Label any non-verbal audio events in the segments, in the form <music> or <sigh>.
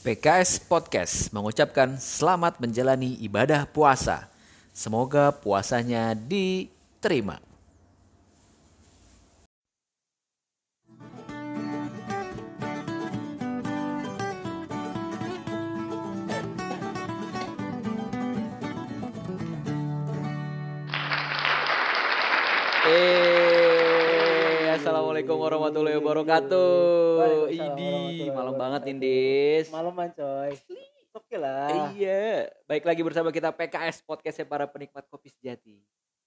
PKS Podcast mengucapkan selamat menjalani ibadah puasa. Semoga puasanya diterima. Assalamualaikum warahmatullahi wabarakatuh. Idi, malam banget. Indis. Malaman coy. Oke lah. Iya, baik lagi bersama kita PKS Podcastnya para penikmat kopi sejati.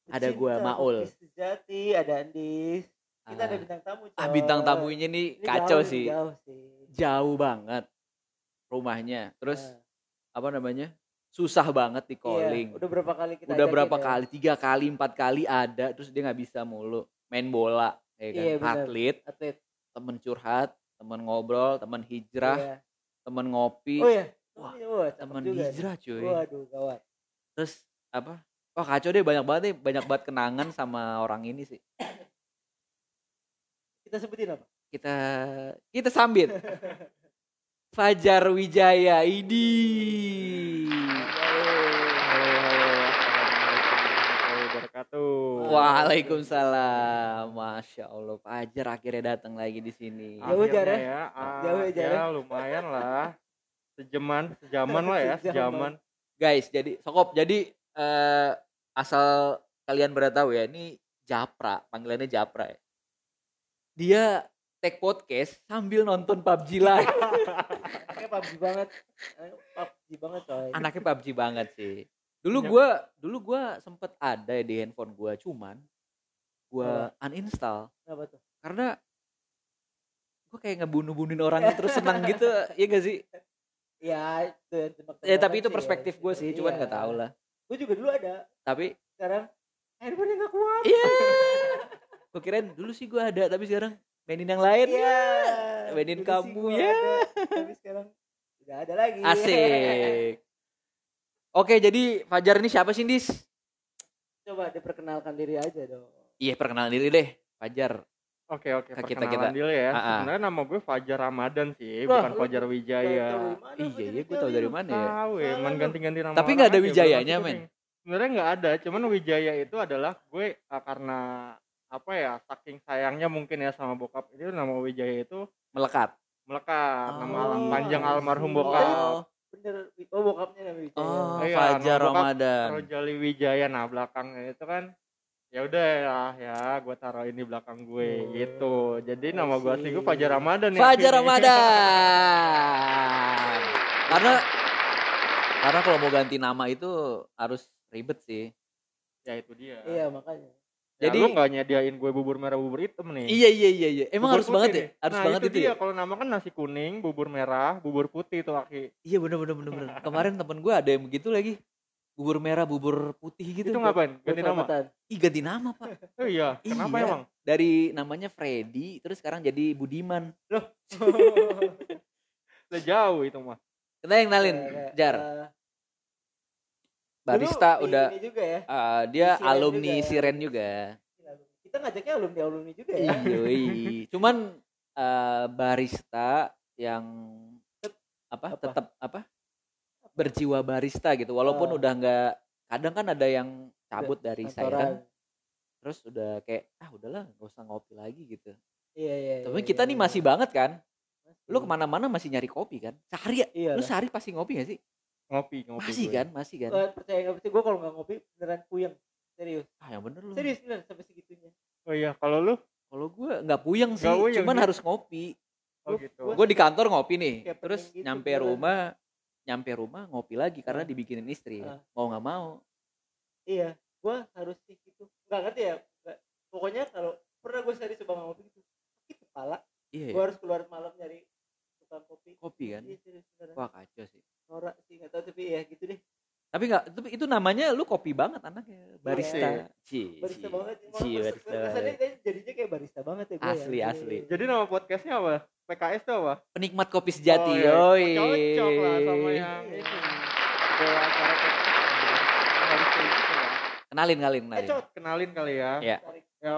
Ada gua, Maul. kopi Sejati, ada Andis. Kita ada Ah. bintang tamu coy. Ah, bintang tamunya nih Ini kacau jauh, sih. Jauh sih. Jauh banget rumahnya. Terus Nah, apa namanya? Susah banget di iya. calling. Udah berapa kali kita Udah berapa ya? kali? Tiga kali, empat kali ada. Terus dia nggak bisa mulu. Main bola, ya kan? Iya. Atlet, Atlet. temen curhat, temen ngobrol, temen hijrah, Iya. temen ngopi, Oh iya. Wah, Ini, wah, temen juga hijrah cuy. Waduh, gawat. Terus apa? Wah kacau deh banyak banget nih, banyak banget kenangan sama orang ini sih. Kita sebutin apa? Kita kita sambit. <laughs> Fajar Wijaya Idi. Waalaikumsalam. Masya Allah, Fajar akhirnya datang lagi di sini. Jauh, Jar, ya? ya, ah, Jauh ya, Jar, ya, ya? lumayan lah. Sejaman, sejaman lah ya, <laughs> Sejaman. Guys, jadi Sokop, jadi eh, asal kalian pada tahu ya, ini Japra, panggilannya Japra ya. Dia take podcast sambil nonton PUBG <laughs> live. Anaknya PUBG banget. Anaknya PUBG banget coy. Anaknya PUBG banget sih. Dulu Ya. gua dulu gua sempet ada di handphone gua, cuman gua uninstall Kenapa tuh? karena gua kayak ngebunuh-bunuhin orang terus senang <laughs> gitu, iya gak sih? Ya, itu yang Ya tapi itu perspektif gue sih, cuman nggak tahu lah. Gue juga dulu ada. Tapi Sekarang handphone nggak kuat. iya, <laughs> gue kirain dulu sih gua ada, tapi sekarang mainin yang lain. Iya. mainin dulu kamu, ya. ada, Tapi sekarang udah ada lagi. Asik. Oke, jadi Fajar ini siapa sih, Dis? Coba diperkenalkan diri aja dong. Iya, perkenalan diri deh, Fajar. Oke, oke, Kita- perkenalan kita- dulu ya. Ah, ah. Sebenarnya nama gue Fajar Ramadan sih, Wah, bukan lu Fajar Wijaya. Iya, iya, gue Wijaya? tahu dari mana ya. Tahu ya, man lu. ganti-ganti nama Tapi nggak ada Wijayanya, men. Sebenarnya nggak ada, cuman Wijaya itu adalah gue ah, karena apa ya, saking sayangnya mungkin ya sama bokap. Itu nama Wijaya itu Melekat. melekat, nama Oh, alang panjang almarhum bokap. Oh. Oh bokapnya namanya Wijaya. oh Iya, Fajar Ramadan. Rojali Wijaya nah belakangnya itu kan ya udah ya ya gue taruh ini belakang gue Oh, gitu jadi nama gue asli gue. Fajar Ramadan ya Fajar. Ramadan. <laughs> karena karena kalau mau ganti nama itu harus ribet sih. ya itu dia Iya makanya. Ya, Jadi- lu nggak nyediain gue bubur merah bubur hitam nih Iya iya iya iya. Emang Bubur harus putih banget ya? Harus nah, banget itu itu dia ya? kalau nama kan nasi kuning bubur merah bubur putih tuh aki Iya bener bener bener bener. Kemarin temen gue ada yang begitu lagi. Bubur merah, bubur putih gitu. itu ngapain ganti nama. Ih ganti nama pak. <laughs> oh iya kenapa Iya. emang Dari namanya Freddy, terus sekarang jadi Budiman. <laughs> udah jauh itu mah Kita yang nalin, Kayak, Jar. Barista dulu udah, ini juga ya. ah, dia Siren alumni juga ya. Siren juga. Kita ngajaknya alumni alumni juga ya. Yoi. <laughs> Cuman eh, barista yang apa, Apa? tetap apa berjiwa barista gitu. Walaupun Ah. udah nggak kadang kan ada yang cabut dari Kantoran. Siren terus udah kayak ah udahlah nggak usah ngopi lagi gitu. Iya iya. Tapi iya, kita iya, nih iya. masih banget kan. Lu ke mana-mana masih nyari kopi kan? Sehari ya? Iya. Lu sehari pasti ngopi gak sih? Ngopi ngopi Masih gue. kan? Masih kan? Eh, percaya nggak percaya gue kalau nggak ngopi beneran puyeng. Serius. Ah yang bener lu. Serius bener sampai segitunya. oh iya kalau lu Kalau gue nggak puyeng sih, Nggak puyeng cuman sih. harus ngopi. oh gitu gua- gue di kantor ngopi nih Kayak terus gitu, nyampe beneran. rumah nyampe rumah ngopi lagi karena dibikinin istri Ah. mau nggak mau Iya. Gue harus sih gitu. Nggak ngerti ya. Nggak- Pokoknya kalau pernah gue sehari coba ngopi gitu. Sakit kepala. iya Gue ya, harus keluar malam nyari tukang kopi. kopi kan Iya serius beneran. wah kacau sih Norak sih nggak tahu tapi ya gitu deh. tapi nggak tapi itu namanya lu kopi banget anaknya barista Ci, Barista ci, banget. ci, barista Kesannya jadinya kayak barista banget ya gue. Asli, asli. jadi nama podcastnya apa PKS tuh apa penikmat kopi sejati Oh, iya. yoi cocok lah sama yang gitu lah. kenalin kenalin Eh, kenalin kenalin kali ya. Ya. Ya,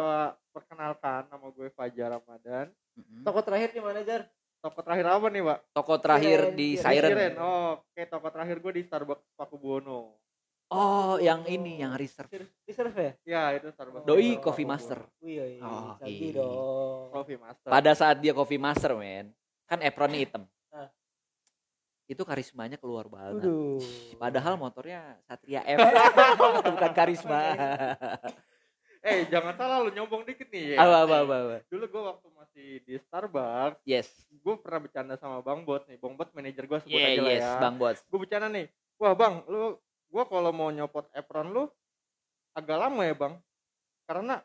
perkenalkan nama gue Fajar Ramadan. Mm-mm. Toko terakhir di mana Jar? Toko terakhir apa nih pak Toko terakhir Siren, di Siren. Siren. oh oke toko terakhir gue di Starbucks Pakubuwono Oh, yang ini yang reserve. Reserve- ya ya itu Starbucks Doi. Coffee Master. Wih, iya, Oh, canggih iya. dong. Coffee Master Pada saat dia coffee master, men, kan apronnya hitam. Itu karismanya keluar banget. Waduh. Padahal motornya Satria F. <laughs> bukan karisma. <laughs> eh jangan salah lu nyombong dikit nih ya apa, apa, apa, apa. dulu gue waktu masih di Starbucks Yes. Gue pernah bercanda sama Bang Bot nih. Bang Bot manajer gue sebut Yeah, aja lah yes, ya. Bang Bos. gue bercanda nih. Wah bang lu gue kalau mau nyopot apron lu agak lama ya bang. Karena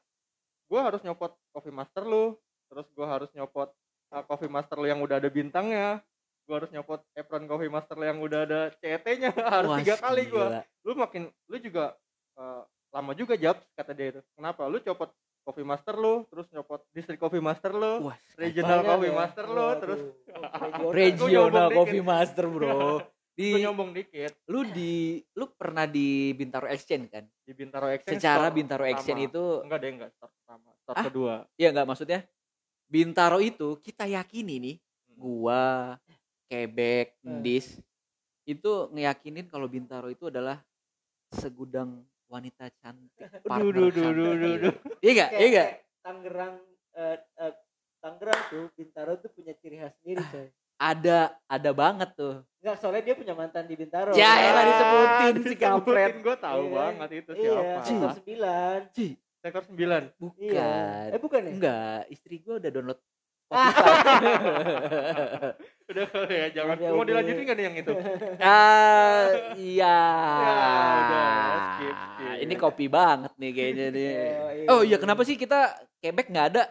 gue harus nyopot coffee master lu terus gue harus nyopot uh, coffee master lu yang udah ada bintangnya gue harus nyopot apron coffee master lu yang udah ada CET-nya <laughs> harus Wah, tiga kali gue lu makin lu juga uh, lama juga jab kata dia itu. Kenapa? Lu copot coffee master lu terus nyopot distrik coffee master lu Wah, regional Banyak coffee ya. master lu Waduh. terus regional. <laughs> coffee dikit. master, Bro. <laughs> Di nyombong dikit lu di lu pernah di Bintaro Exchange kan? di Bintaro Exchange Secara store Bintaro Exchange pertama. itu enggak deh enggak start pertama start Ah? kedua Iya nggak maksudnya Bintaro itu kita yakini nih gua Quebec Hmm. Ndis itu ngeyakinin kalau Bintaro itu adalah segudang wanita cantik <laughs> partner duh, duh, duh, duh, duh. iya nggak iya kayak Tangerang eh, eh, Tangerang tuh Bintaro tuh punya ciri khas sendiri coy. ada ada banget tuh Enggak, soalnya dia punya mantan di Bintaro. Ya, Kan? elah disebutin si kampret. gue tahu Iya. banget itu Iya, siapa sektor 9. Ci, sektor 9 bukan Iya. Eh bukan ya? enggak istri gua udah download <laughs> udah kali ya jangan. Oke, mau dilanjutin kan yang itu? Ah <laughs> iya. Ya, udah, skip, skip. ini kopi banget nih kayaknya nih. Iya. oh iya kenapa sih kita Quebec nggak ada?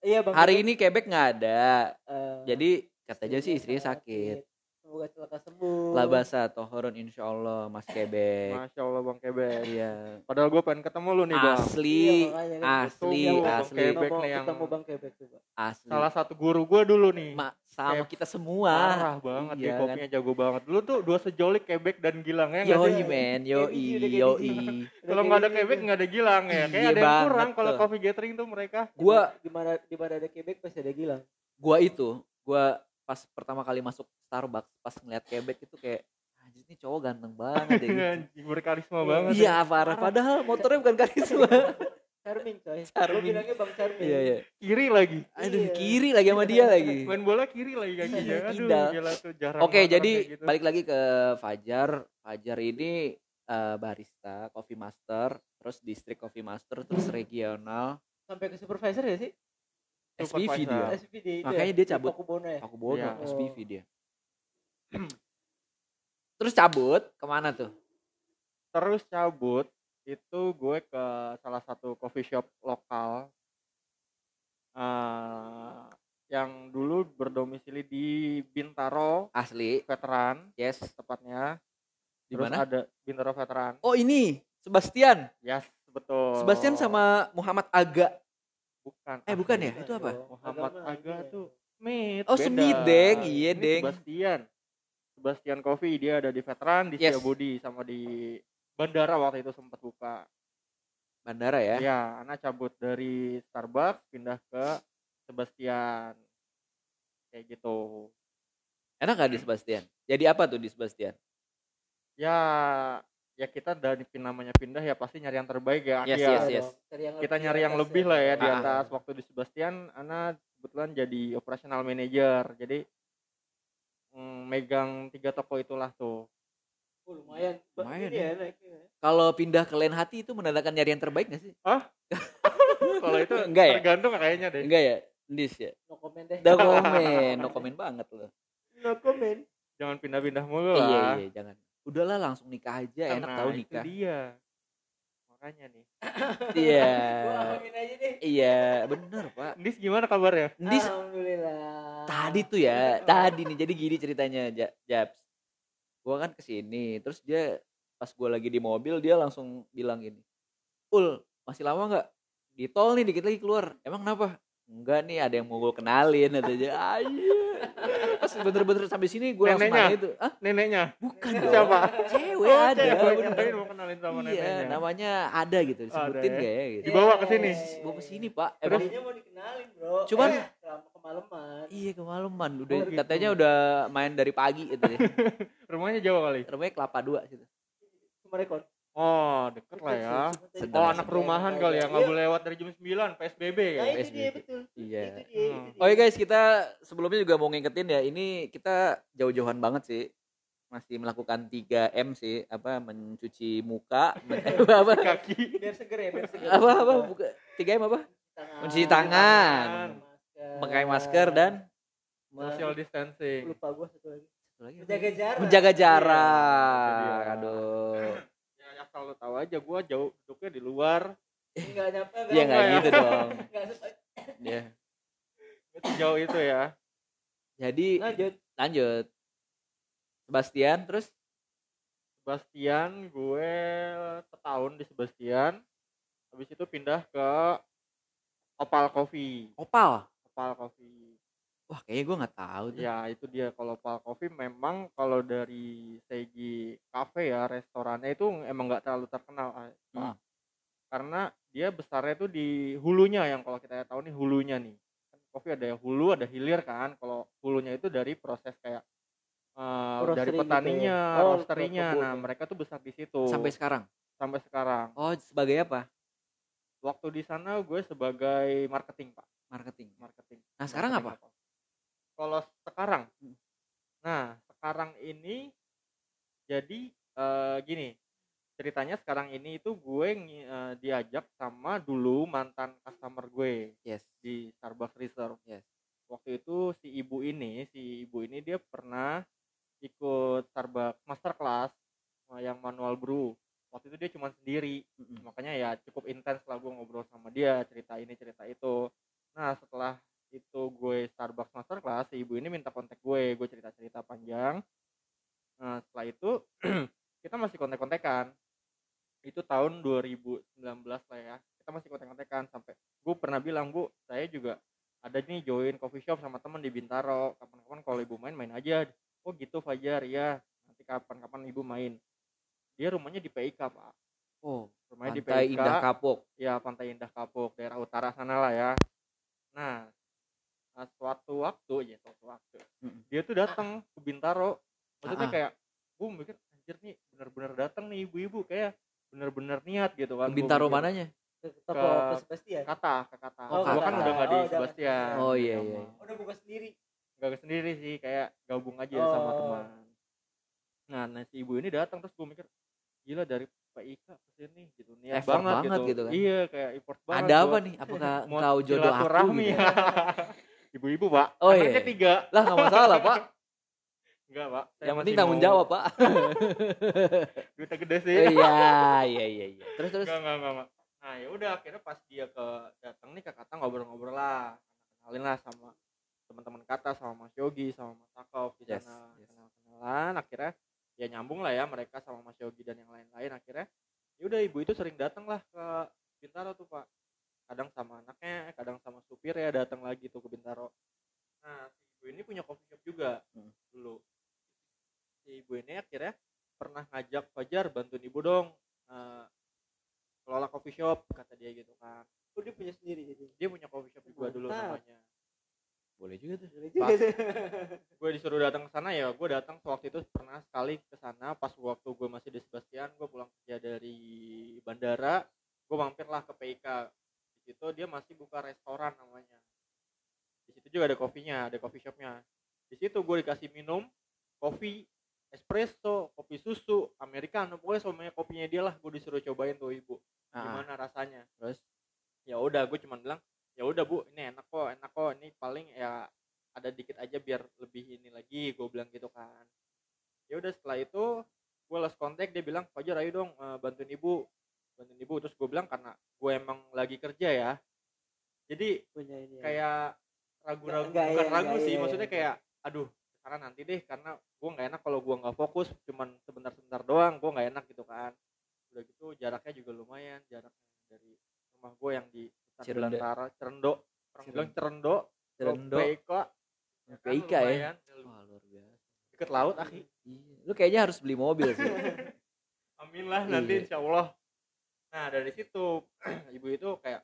Iya, Bang. hari ini Quebec nggak ada. Eh, jadi katanya sih istrinya sakit Semoga celaka sembuh. labasa tohorun insya Allah Mas Quebec masya Allah bang Kebek iya. Padahal gue pengen ketemu lu nih bang. Asli Iya, makanya kan. asli Bang asli. Quebec Ketemu- nih yang- ketemu Bang tuh, Bang. asli. salah satu guru gue dulu nih. Ma, sama kita semua. Parah banget Iya dia kan? kopinya jago banget. Dulu tuh dua sejolik Quebec dan Gilang ya yoi men yoi yoi. biji. <laughs> kalau nggak ada Quebec nggak ada Gilang ya. Kayak Iya ada yang kurang kalau coffee gathering tuh mereka. Gua di mana di mana ada Quebec pasti ada Gilang. gua itu gua pas pertama kali masuk Starbucks pas ngeliat Quebec itu kayak anjir ini cowok ganteng banget <laughs> ya gitu. Berkarisma banget ya. Iya parah padahal motornya bukan karisma. <laughs> Charming coy. Charming. Gua bilangnya Bang Charming. Iya iya. kiri lagi Aduh Iya. kiri lagi sama dia lagi. <laughs> main bola kiri lagi kakinya aduh gila tuh jarang Oke jadi gitu. balik lagi ke Fajar. Fajar ini eh, barista, coffee master, terus distrik coffee master, terus regional. Sampai ke supervisor ya sih? SPV dia. SPD itu Makanya ya? dia Di cabut. Pakubono ya? Aku bodoh Iya. SPV dia. <clears throat> terus cabut ke mana tuh? terus cabut itu gue ke salah satu coffee shop lokal eh yang dulu berdomisili di Bintaro Asli. Veteran Yes. tepatnya Di Terus mana? ada Bintaro Veteran Oh ini Sebastian. yes betul Sebastian sama Muhammad Aga. Bukan Eh, bukan ya? Itu apa? Muhammad Aga ini ya. tuh Smith Oh, beda. Smith, Deng. Iya, Ini Deng. Sebastian Sebastian Coffee dia ada di Veteran di Yes. Setiabudi sama di Bandara waktu itu sempat buka Bandara ya. Iya, anak cabut dari Starbucks pindah ke Sebastian. Kayak gitu. Enak gak di Sebastian? Jadi apa tuh di Sebastian? Ya, ya kita dari pin namanya pindah ya pasti nyari yang terbaik ya. Yes, Ya, yes, Iya yes. Kita lebih nyari yang lebih lah ya di Ah. atas. Waktu di Sebastian, anak kebetulan jadi operational manager. Jadi mm, megang tiga toko itulah tuh. Oh, lumayan. Lumayan ya. ya, naiknya ya. Kalau pindah ke lain hati itu menandakan nyari yang terbaik gak sih? <laughs> Kalau itu Enggak ya? tergantung kayaknya deh. Enggak ya? Dis ya? No comment deh. No komen, no komen banget loh. No comment. Jangan pindah-pindah mulu Iya, lah. iya, jangan. Udahlah langsung nikah aja, enak Nah, tahu itu nikah. dia. Makanya nih. <clears throat> Iya. Gua alamin aja deh. Iya, bener pak. Dis gimana kabarnya? Dis Alhamdulillah. tadi tuh ya, <laughs> tadi nih. Jadi gini ceritanya, Ja- Japs. Gua kan ke sini, terus dia pas gua lagi di mobil dia langsung bilang gini, Ul, masih lama nggak? Di tol nih dikit lagi keluar. Emang kenapa? Enggak nih, ada yang mau gue kenalin katanya. <laughs> Ayo. Pas bener-bener sampai sini gue langsung nanya itu. Ah, Neneknya? bukan Siapa? dong. Cewek Oh, ada. cewek. bener. Mau kenalin sama iya, neneknya. namanya ada gitu, disebutin Ada ya. gak ya gitu. Dibawa ke sini? Bawa ke sini, Pak. Terus Emang Tadinya mau dikenalin, Bro. Cuman- Eh, kemalaman Iya kemalaman. Udah Oh, gitu. katanya udah main dari pagi gitu ya. <laughs> rumahnya jauh kali Rumahnya kelapa dua situ. cuma rekor oh deket lah ya Sedang oh ya, anak sedang. rumahan kali ya nggak boleh lewat dari jam 9 PSBB nah ya itu dia PSBB. betul Iya. itu dia, Hmm. itu dia. Oke guys, kita sebelumnya juga mau ngingetin ya, ini kita jauh-jauhan banget sih. Masih melakukan 3M sih, apa mencuci muka, men- <laughs> apa apa kaki biar seger ya biar seger apa, apa buka 3M apa? Tangan. Mencuci tangan, Masker. pakai masker dan social distancing lupa gua satu lagi satu lagi menjaga jarak menjaga Iya, jarak. dia. Aduh. Ya asal lu tahu aja gua jauh duduknya di luar enggak <laughs> nyampe Iya nggak ya. gitu dong. enggak sempat Ya. itu jauh itu ya Jadi lanjut lanjut. Sebastian terus Sebastian gue setahun di Sebastian habis itu pindah ke Opal Coffee Opal. Opal Coffee Wah, kayaknya gue nggak tahu tuh. ya itu dia kalau Opal Coffee memang kalau dari segi cafe ya restorannya itu emang nggak terlalu terkenal ah, Pak. Hmm. karena dia besarnya tuh di hulunya yang kalau kita tahu nih hulunya nih kan kopi ada hulu ada hilir kan kalau hulunya itu dari proses kayak eh, Roastery dari gitu ya? petaninya Oh, roasterinya nah ya. mereka tuh besar di situ Sampai sekarang. sampai sekarang Oh, sebagai apa? waktu di sana gue sebagai marketing pak Marketing. marketing Nah, sekarang Marketing apa? Kalau sekarang Hmm. nah sekarang ini jadi eh, gini ceritanya sekarang ini itu gue eh, diajak sama dulu mantan customer gue Yes. di Starbucks Reserve Yes. waktu itu si ibu ini si ibu ini dia pernah ikut Starbucks masterclass yang manual brew waktu itu dia cuma sendiri Mm-mm. makanya ya cukup intens lah gue ngobrol sama dia cerita ini cerita itu nah setelah itu gue Starbucks Masterclass si ibu ini minta kontak gue gue cerita cerita panjang. Nah setelah itu <clears throat> kita masih kontak kontekan itu tahun 2019 lah ya kita masih kontak kontekan sampai gue pernah bilang bu saya juga ada nih join coffee shop sama teman di Bintaro kapan-kapan kalau ibu main main aja. Oh gitu Fajar ya nanti kapan-kapan ibu main. Dia rumahnya di PIK pak. Oh, rumahnya di Pantai PIK Indah Kapok. ya Pantai Indah Kapuk daerah utara sana lah ya. Nah, nah suatu waktu ya suatu waktu Mm-mm. dia tuh datang ke Bintaro maksudnya Ah-ah. kayak gue mikir anjir nih bener-bener datang nih ibu-ibu kayak bener-bener niat gitu kan Ke Gua Bintaro mikir, mananya? ke toko Ke- ke Sebastian kata ke kata Oh, gua kan Kata. udah nggak di Oh. Sebastian Oh, iya, Sama- iya. udah buka sendiri nggak sendiri sih kayak gabung aja sama Oh. teman nah, nah si ibu ini datang terus gue mikir gila dari PIK ke sini gitu niat Effort banget, banget gitu. gitu kan. iya kayak import banget Ada apa buat nih? Apakah <laughs> engkau jodoh aku? silaturahmi. Gitu? <laughs> ibu-ibu pak Oh, iya. anaknya tiga Lah nggak masalah pak. <laughs> enggak pak Saya Yang penting tanggung mau- jawab pak. <laughs> duitnya gede sih Eh, Iya iya iya. iya. Terus terus. enggak enggak enggak enggak. nah ya udah akhirnya pas dia ke datang nih ke kata ngobrol-ngobrol lah kenalin lah sama teman-teman kata sama Mas Yogi sama Mas Akov di Yes, sana yes. kenal-kenalan akhirnya ya nyambung lah ya mereka sama Mas Yogi dan yang lain-lain akhirnya ya udah ibu itu sering datang lah ke Bintaro tuh pak kadang sama anaknya kadang sama supir ya datang lagi tuh ke Bintaro. Nah si ibu ini punya coffee shop juga Hmm. dulu. Si ibu ini akhirnya pernah ngajak Fajar bantuin ibu dong eh, kelola coffee shop kata dia gitu kan. Oh dia punya sendiri jadi? Dia punya coffee shop juga dulu namanya. Boleh juga tuh. Boleh juga. <laughs> Gue disuruh datang ke sana ya gue datang waktu itu pernah sekali ke sana. Pas waktu gue masih di Sebastian gue pulang kerja dari bandara gue mampir lah ke PIK di situ dia masih buka restoran namanya. Di situ juga ada kopinya ada coffee shopnya. Di situ gue dikasih minum kopi espresso kopi susu americano. Pokoknya semuanya kopinya dia lah gue disuruh cobain tuh ibu. Ah, gimana rasanya? Terus? Ya udah gue cuman bilang ya udah bu ini enak kok enak kok. Ini paling ya ada dikit aja biar lebih ini lagi gue bilang gitu kan. Ya udah setelah itu gue lost kontak dia bilang Fajar ayo dong eh, bantuin ibu bantuin ibu terus gue bilang karena gue emang lagi kerja ya jadi punya ini ya. kayak ragu-ragu bukan iya, ragu sih iya, maksudnya iya. kayak aduh karena nanti deh karena gue nggak enak kalau gue nggak fokus cuman sebentar-sebentar doang gue nggak enak gitu kan udah gitu jaraknya juga lumayan jaraknya dari rumah gue yang di. Belantara Cerendo orang bilang Cerendo Cerendo. PIK ya kan, ya? Wah luar biasa. deket laut akhi Iya. Lu kayaknya harus beli mobil sih. <laughs> amin lah nanti Iya. insya Allah nah dari situ <clears throat> ibu itu kayak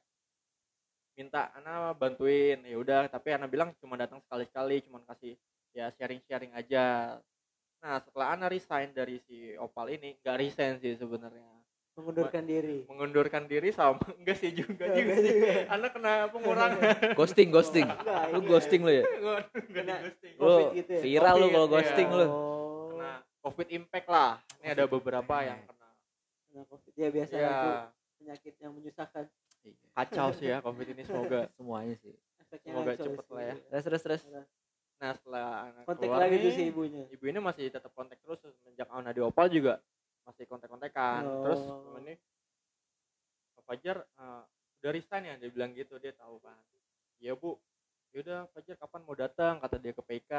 minta Ana bantuin. Ya udah tapi Ana bilang cuma datang sekali-sekali cuma kasih ya sharing-sharing aja. Nah setelah Ana resign dari si Opal ini nggak resign sih sebenarnya. Mengundurkan diri. mengundurkan diri sama <laughs> enggak sih juga Oh, juga enggak sih. juga. Ana kena pengurangan ghosting ghosting. Enggak, lu ghosting lu ya? <laughs> Enggak ghosting. lu gitu ya? viral lu kalau iya. ghosting lu. Oh. Kena covid impact lah. Ini ada beberapa yang kena kena covid. Ya biasa ya itu penyakit yang menyusahkan. Kacau sih ya covid ini semoga <laughs> semuanya sih. Efeknya Semoga langsung cepet lah ya. terus terus terus. Nah setelah anak kontak keluar lagi nih, tuh si ibunya. ibu ini masih tetap kontak terus semenjak Auna di Opal juga masih kontak-kontakan. Terus Oh. ini Pak Fajar eh, udah resign ya dia bilang gitu dia tahu kan. Iya bu. Yaudah Fajar kapan mau datang? Kata dia ke PK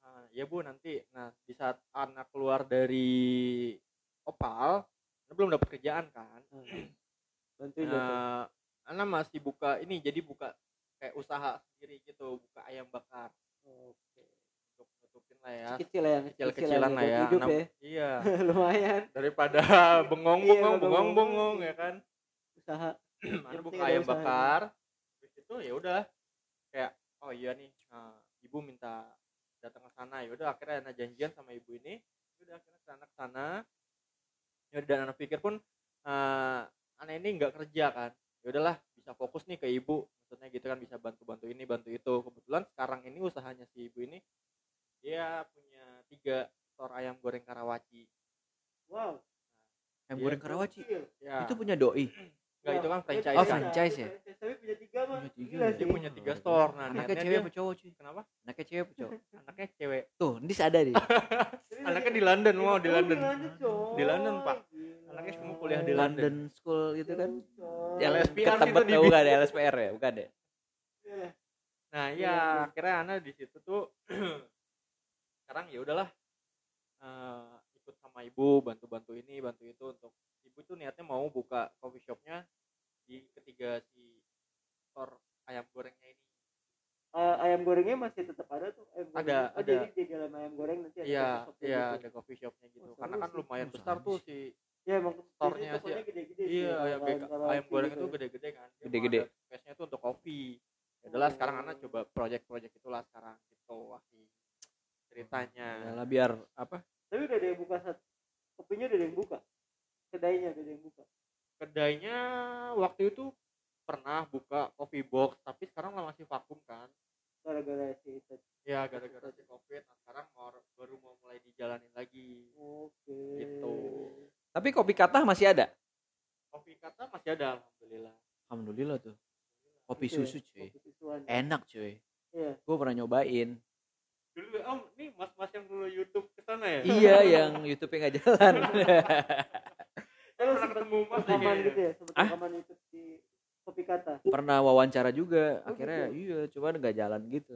"Ah, ya bu nanti. Nah di saat anak keluar dari Opal Ana belum dapat kerjaan kan. Bantuin dia tuh. nah, Ana masih buka ini jadi buka kayak usaha sendiri gitu buka ayam bakar. Oke. untuk nutupin lah ya. Kecil yang kecil-kecilan lah ya hidup ya. iya. <laughs> Lumayan. Daripada <laughs> Iya, bengong-bengong bengong-bengong. ya kan. Usaha. Ana <clears throat> Yang buka ayam usaha. bakar habis itu ya udah. Kayak oh iya nih nah, ibu minta datang ke sana. Ya udah akhirnya Ana janjian sama ibu ini. Ya udah akhirnya sana ke sana ya udah, dan Ana pikir pun eh Ana ini nggak kerja kan. Ya udahlah bisa fokus nih ke ibu. Maksudnya gitu kan bisa bantu-bantu ini bantu itu. Kebetulan sekarang ini usahanya si ibu ini dia punya tiga store ayam goreng karawaci. Wow. Ayam Iya, goreng karawaci? ya. Itu punya doi nggak itu kan Wah, franchise Oh, kan? franchise ya? tapi punya tiga mah Punya tiga Gila ya? dia sih. punya tiga store. Nah anaknya cewek apa cowok cuy? kenapa? Anaknya cewek apa cowok? <laughs> Anaknya cewek. Tuh ini ada nih. <laughs> Anaknya di London mau di Oh, London. Coy. Di London, Pak. Anaknya semua kuliah di London. School gitu kan? Yang LSPR ketebet itu di- bukan ya LSPR ya? Bukan ya? Iya. nah Iya, iya iya. akhirnya Ana di situ tuh <clears throat> sekarang ya udahlah eh, ikut sama ibu bantu bantu ini bantu itu untuk ibu tuh niatnya mau buka coffee shopnya di ketiga si store ayam gorengnya ini Eh, ayam gorengnya masih tetap ada tuh ayam Ada. Oh, ada. jadi di dalam ayam goreng nanti ada iya iya gitu. ada coffee shopnya gitu Oh, karena kan sih. lumayan Oh, besar tuh sih. si ya emang store-nya sih. gede-gede sih, iya ayam, beka- karawaci ayam goreng itu ya. gede-gede kan Gede-gede. space-nya tuh untuk kopi ya udahlah sekarang Ana Oh. coba project-project itulah sekarang gitu wah ceritanya ya lah biar apa tapi udah ada yang buka satu kopinya udah ada yang buka kedainya udah ada yang buka kedainya waktu itu pernah buka coffee box tapi sekarang lah masih vakum kan. Gara-gara si itu. Ya gara-gara si covid. Nah sekarang mau baru mau mulai dijalanin lagi. Oke. Gitu. tapi kopi kata masih ada? Kopi kata masih ada alhamdulillah. Alhamdulillah tuh. Kopi ya, susu cuy. kopi susuan. Enak cuy. Iya. Gue pernah nyobain. Dulu om nih mas-mas yang dulu YouTube ke sana ya? Iya yang YouTube-nya nggak jalan <laughs> Ketemu mas rekaman gitu ya sempet Ah? rekaman itu di kopi kata. Pernah wawancara juga Oh, akhirnya gitu? iya cuman nggak jalan gitu.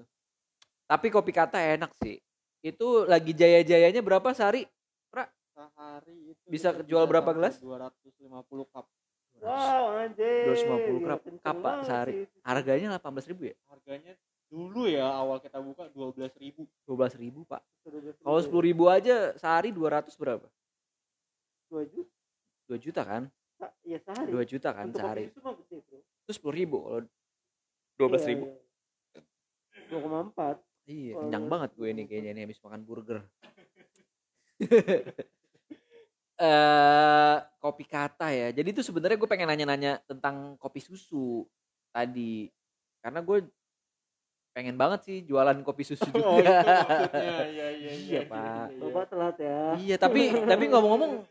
Tapi kopi kata enak sih. Itu lagi jaya-jayanya berapa sehari? Sehari itu Bisa jual berapa gelas? 250 cup. Wow anjir 250 cup. Kapa banget sehari harganya 18.000 ribu ya? Harganya dulu ya awal kita buka 12.000 ribu. 12.000 ribu pak. Kalau berapa? 10 ribu aja sehari 200 berapa? Dua juta 2 juta kan? Iya sehari. 2 juta kan Untuk sehari. kopi susu mah gede bro. Itu 10 ribu kalau Iya, 12 ribu dua koma empat. Iya Kalau kenyang 12 banget gue ini ribu. kayaknya nih habis makan burger. <laughs> Eh kopi kata ya. Jadi itu sebenarnya gue pengen nanya-nanya tentang kopi susu tadi. Karena gue pengen banget sih jualan kopi susu <laughs> juga. oh itu maksudnya. Iya iya Iya, Pak. bapak telat ya. Iya tapi tapi ngomong-ngomong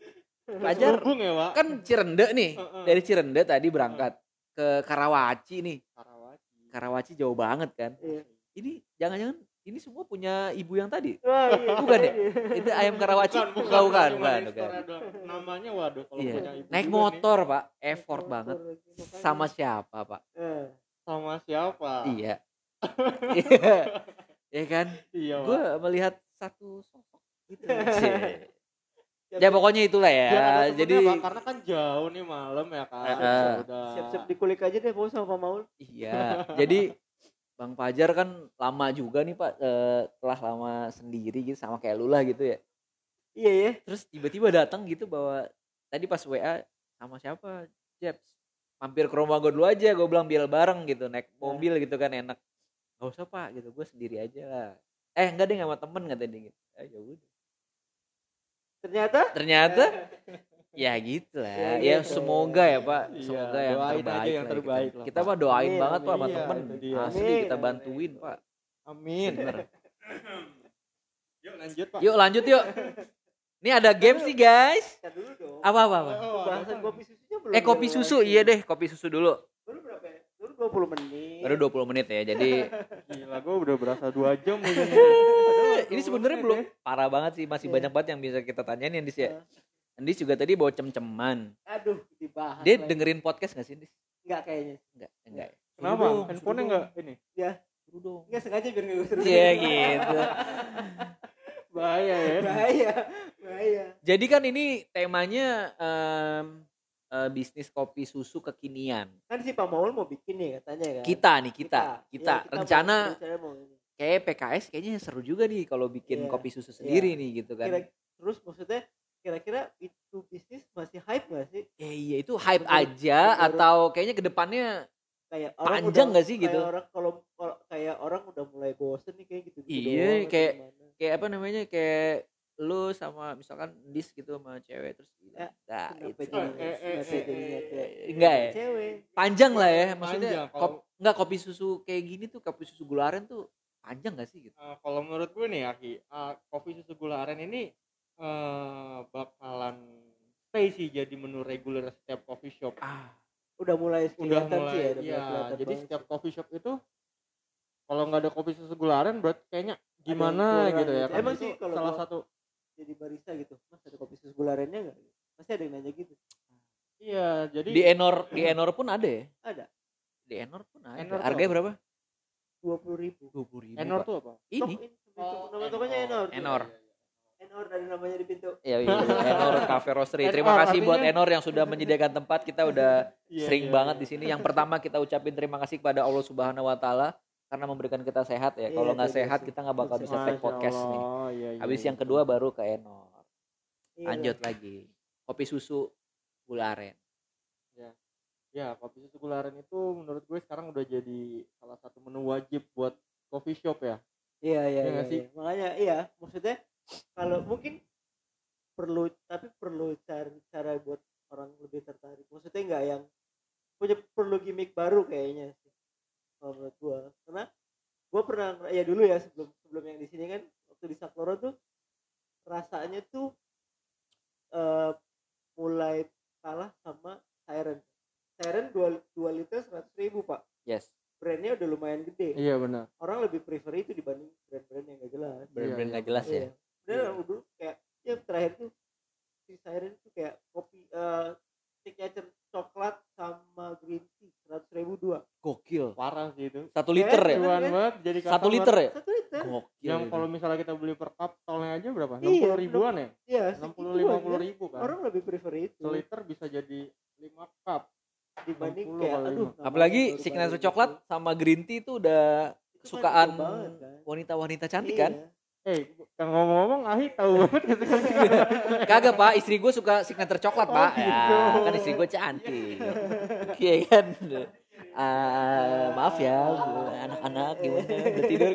Fajar Hubung ya pak kan Cirende nih dari Cirende tadi berangkat ke Karawaci nih. Karawaci. Karawaci jauh banget kan. Iya. ini jangan-jangan ini semua punya ibu yang tadi? Wah, iya, Bukan ya? iya. <laughs> itu ayam Karawaci? Bukan bukan bukan bukan, bukan, doang. namanya waduh kalau Iya. punya ibu naik juga nih. motor pak. Effort Motor banget. makanya. sama siapa pak? Eh, sama siapa? Iya. <laughs> Iya. ya kan? Iya gue melihat satu sosok gitu <laughs> ya pokoknya itulah ya. temennya, jadi Pak, karena kan jauh nih malam ya kan Ya udah. Siap-siap dikulik aja deh mau sama Pak Maul. Iya. Jadi Bang Fajar kan lama juga nih Pak eh, telah lama sendiri gitu sama kayak lu lah gitu ya. Iya ya terus tiba-tiba datang gitu bawa tadi pas WA sama siapa? Jeps mampir ke rumah gue dulu aja gue bilang biar bareng gitu. Naik Nah. mobil gitu kan enak. Gak usah pak gitu. Gue sendiri aja lah. Eh enggak deh sama temen kata dia gitu. Eh, ya udah ternyata? Ternyata? Ya gitu lah Ya, ya gitu. semoga ya pak. Iya, semoga yang doain aja terbaik yang lah terbaik kita, lah, kita Pak. mah doain Amin, banget pak sama amin. temen. Iya, dia. asli Amin, kita amin. bantuin pak. Amin. Bener. Yuk lanjut pak. Yuk lanjut yuk. Ini ada games nih guys. Kita dulu dong. Apa apa, apa? Oh, bahasan kopi susunya belum eh kopi susu. lagi. iya deh kopi susu dulu. Baru berapa ya? Baru 20 menit. Baru 20 menit ya jadi <laughs> gila gue udah berasa dua jam <laughs> ini ini sebenarnya belum parah banget sih masih Iya. banyak banget yang bisa kita tanyain ya. Andis ya Andis juga tadi bawa cem-ceman. Aduh dibahas dia lagi. dengerin podcast gak sih Andis enggak kayaknya. Enggak enggak ya? kenapa handphonenya enggak ini? Suruh dong. Enggak sengaja biar enggak gue iya gitu. <laughs> Bahaya ya. Bahaya bahaya. Jadi kan ini temanya em, eh, bisnis kopi susu kekinian. Kan si Pak Maul mau bikin nih katanya kan? Kita nih kita. Kita, Iya, rencana mau, rencana mau ini. Kayak PKS kayaknya seru juga nih kalau bikin Iya, kopi susu sendiri nih gitu kan. Kira- terus maksudnya kira-kira itu bisnis masih hype gak sih? Eh, iya itu hype Menurut- aja menurut- atau kayaknya ke depannya kayak Panjang udah- nggak sih kayak gitu? orang kalau kalau kayak orang udah mulai bosen nih kayak gitu Iya, kayak- kayak apa namanya kayak lu sama misalkan dis gitu sama cewek terus Ya, nah, itu Eh, eh, eh, kayak enggak ya? cewek? Panjang lah ya maksudnya Panjang, kop, kalau- enggak kopi susu kayak gini tuh kopi susu gula aren tuh panjang gak sih gitu? Eh, kalau menurut gue nih Aki eh, kopi susu gula aren ini eh, bakalan stay sih jadi menu reguler setiap coffee shop. Ah udah mulai udah mulai sih ya udah mulai iya kelihatan jadi setiap sih. coffee shop itu kalau nggak ada kopi susu gula aren berarti kayaknya gimana gitu ya gitu. kan? Emang sih kalau salah satu jadi barista gitu mas ada kopi susu gula arennya nggak? Pasti ada yang nanya gitu. Iya jadi di enor di enor pun ada ya? Ada. Di enor pun ada. Enor harganya apa? berapa dua puluh ribu. dua puluh ribu Enor tuh apa? Ini. nama tokonya Enor. Enor. Enor dari namanya di pintu. Ya iya, <laughs> Enor Cafe Roastery terima kasih buat Enor yang sudah menyediakan tempat. Kita udah Iya, sering iya, banget iya. di sini. Yang pertama kita ucapin terima kasih kepada Allah Subhanahu Wa Taala karena memberikan kita sehat ya. Iya, kalau nggak sehat kita nggak bakal bisa take podcast nih. Allah, iya, iya, habis iya. yang kedua baru ke Enor. Iya, lanjut lagi. Kopi susu gula aren ya kopi susu gula aren itu menurut gue sekarang udah jadi salah satu menu wajib buat coffee shop ya iya iya Iya iya, sih? iya. makanya iya maksudnya kalau mungkin perlu tapi perlu cari cara buat orang lebih tertarik maksudnya nggak yang punya perlu gimmick baru kayaknya sih kalau menurut gua karena gua pernah ya dulu ya sebelum sebelum yang di sini kan waktu di Sakloro tuh rasanya tuh eh mulai kalah sama Siren Siren 2, 2 liter 100 ribu pak. Yes. Brandnya udah lumayan gede. Iya benar. Orang lebih prefer itu dibanding brand-brand yang gak jelas. Brand-brand Iya, nggak jelas ya? Iya. Udah dulu kayak ya terakhir tuh si Siren tuh kayak kopi eh signature coklat sama green tea seratus ribu dua. Gokil. Parah sih itu. Satu liter ya? Iya, cuan kan? banget jadi satu liter ya? Satu liter. Gokil yang kalau misalnya kita beli per cup tolnya aja berapa? Iya, enam puluh ribuan ya? ya enam puluh lima puluh ribu kan? Orang lebih prefer itu. Seliter bisa jadi lima cup dibanding 60 kayak aduh apalagi signature coklat gitu. sama green tea itu udah Itu kan kesukaan kan. wanita-wanita cantik Iya. kan eh yang ngomong-ngomong Ahi tahu <laughs> banget gitu Kagak pak, istri gue suka signature coklat Oh, pak. gitu. Ya, kan istri gue cantik. Iya kan. Ah, maaf ya, anak-anak gimana udah tidur?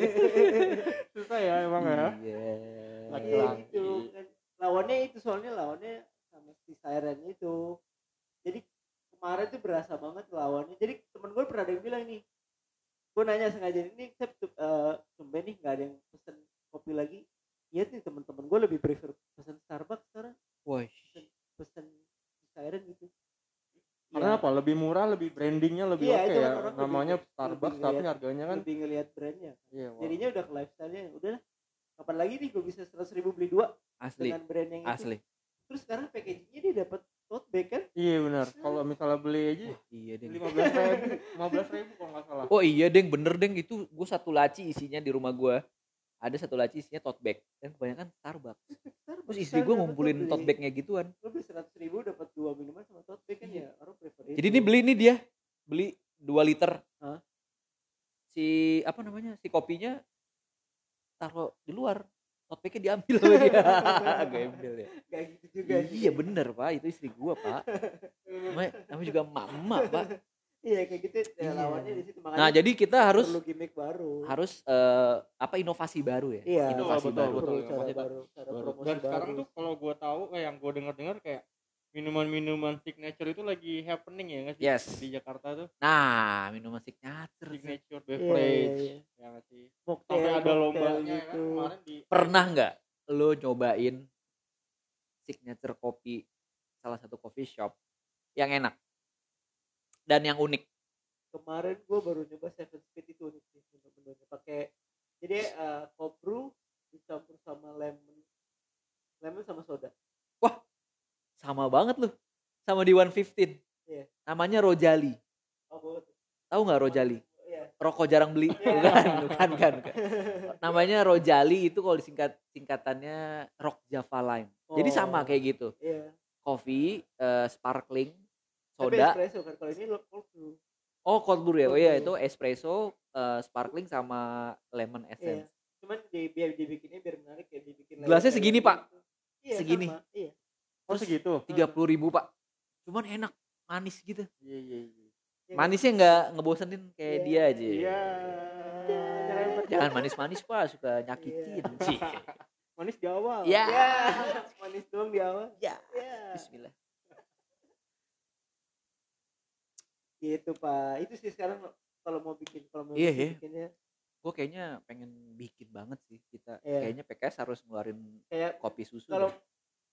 susah ya emang ya Iya. Iya, Laki-laki. kan. lawannya itu soalnya lawannya sama si Siren itu jadi kemarin tuh berasa banget lawannya. Jadi temen gue pernah ada yang bilang nih gue nanya sengaja ini saya uh, tumben nih nggak ada yang pesen kopi lagi? Iya nih temen-temen gue lebih prefer pesen Starbucks sekarang. Woi, pesen si Siren gitu. Karena Ya, apa? Lebih murah lebih brandingnya lebih Iya, oke itu kan ya. orang lebih- namanya lebih Starbucks ngeliat- tapi harganya kan lebih ngelihat brandnya. Iya wah. jadinya udah ke lifestyle nya udah lah, kapan lagi nih gue bisa seratus ribu beli dua asli, dengan brand yang itu? Asli. terus sekarang packagingnya dia dapat tote bag kan iya benar kalau misalnya beli aja Iya deng. lima belas ribu lima belas ribu kalau nggak salah Oh iya deng, bener deng itu gue satu laci isinya di rumah gue. Ada satu laci isinya tote bag dan kebanyakan Starbucks. Starbucks Terus istri gue ngumpulin tote bagnya gituan. lo beli seratus ribu dapat dua minuman sama tote bag kan Iya. ya orang prefer Jadi ini beli nih dia, beli 2 liter. Hah? Si apa namanya? Si kopinya taruh di luar. Topiknya diambil <laughs> sama dia gembel ya Gak gitu juga iya bener pak itu istri gua pak namanya, namanya juga emak pak Iya kayak gitu ya, Iya. lawannya di situ makanya nah jadi kita harus perlu gimmick baru. harus eh, apa inovasi baru ya Iya, inovasi betul, baru betul. Perlu cara Maksudnya baru, cara baru. dan baru. sekarang tuh kalau gue tahu kayak yang gue dengar dengar kayak minuman-minuman signature itu lagi happening ya nggak sih Yes. di Jakarta tuh nah minuman signature signature Iya, beverage iya. ya nggak sih Mocktail, sampai ada lombanya ya gitu. kan kemarin di pernah nggak lo nyobain signature kopi salah satu coffee shop yang enak dan yang unik Kemarin gue baru nyoba Seven Speed itu unik sih menu-menunya. Pakai jadi eh cold brew dicampur sama lemon, lemon sama soda. Sama banget loh sama di 115 Iya. namanya Rojali Oh, tahu nggak Rojali Iya. rokok jarang beli bukan bukan kan namanya Rojali itu kalau disingkat singkatannya Rock Java Lime jadi sama Oh. kayak gitu Iya. coffee eh, sparkling Tapi soda espresso kan kalau ini lo cold brew. oh cold brew ya oh iya itu espresso eh, sparkling sama lemon Iya. essence Cuman di, biar dibikinnya biar menarik ya dibikin Gelasnya segini, Pak. gitu. Iya, Segini. sama. Iya. Oh segitu? tiga puluh ribu pak. Cuman enak manis gitu. Iya iya iya. Iya, manisnya nggak ngebosenin kayak Iya. dia aja. Iya. Jangan manis-manis pak. Suka nyakitin. Iya. sih <laughs> manis di awal. Ya Ya, manis doang di awal. ya Ya. Bismillah. Gitu, Pak. Itu sih sekarang kalau mau bikin kalau mau Iya, bikin, iya. bikinnya. Gue kayaknya pengen bikin banget sih. Kita Iya. kayaknya PKS harus ngeluarin kayak kopi susu kalau.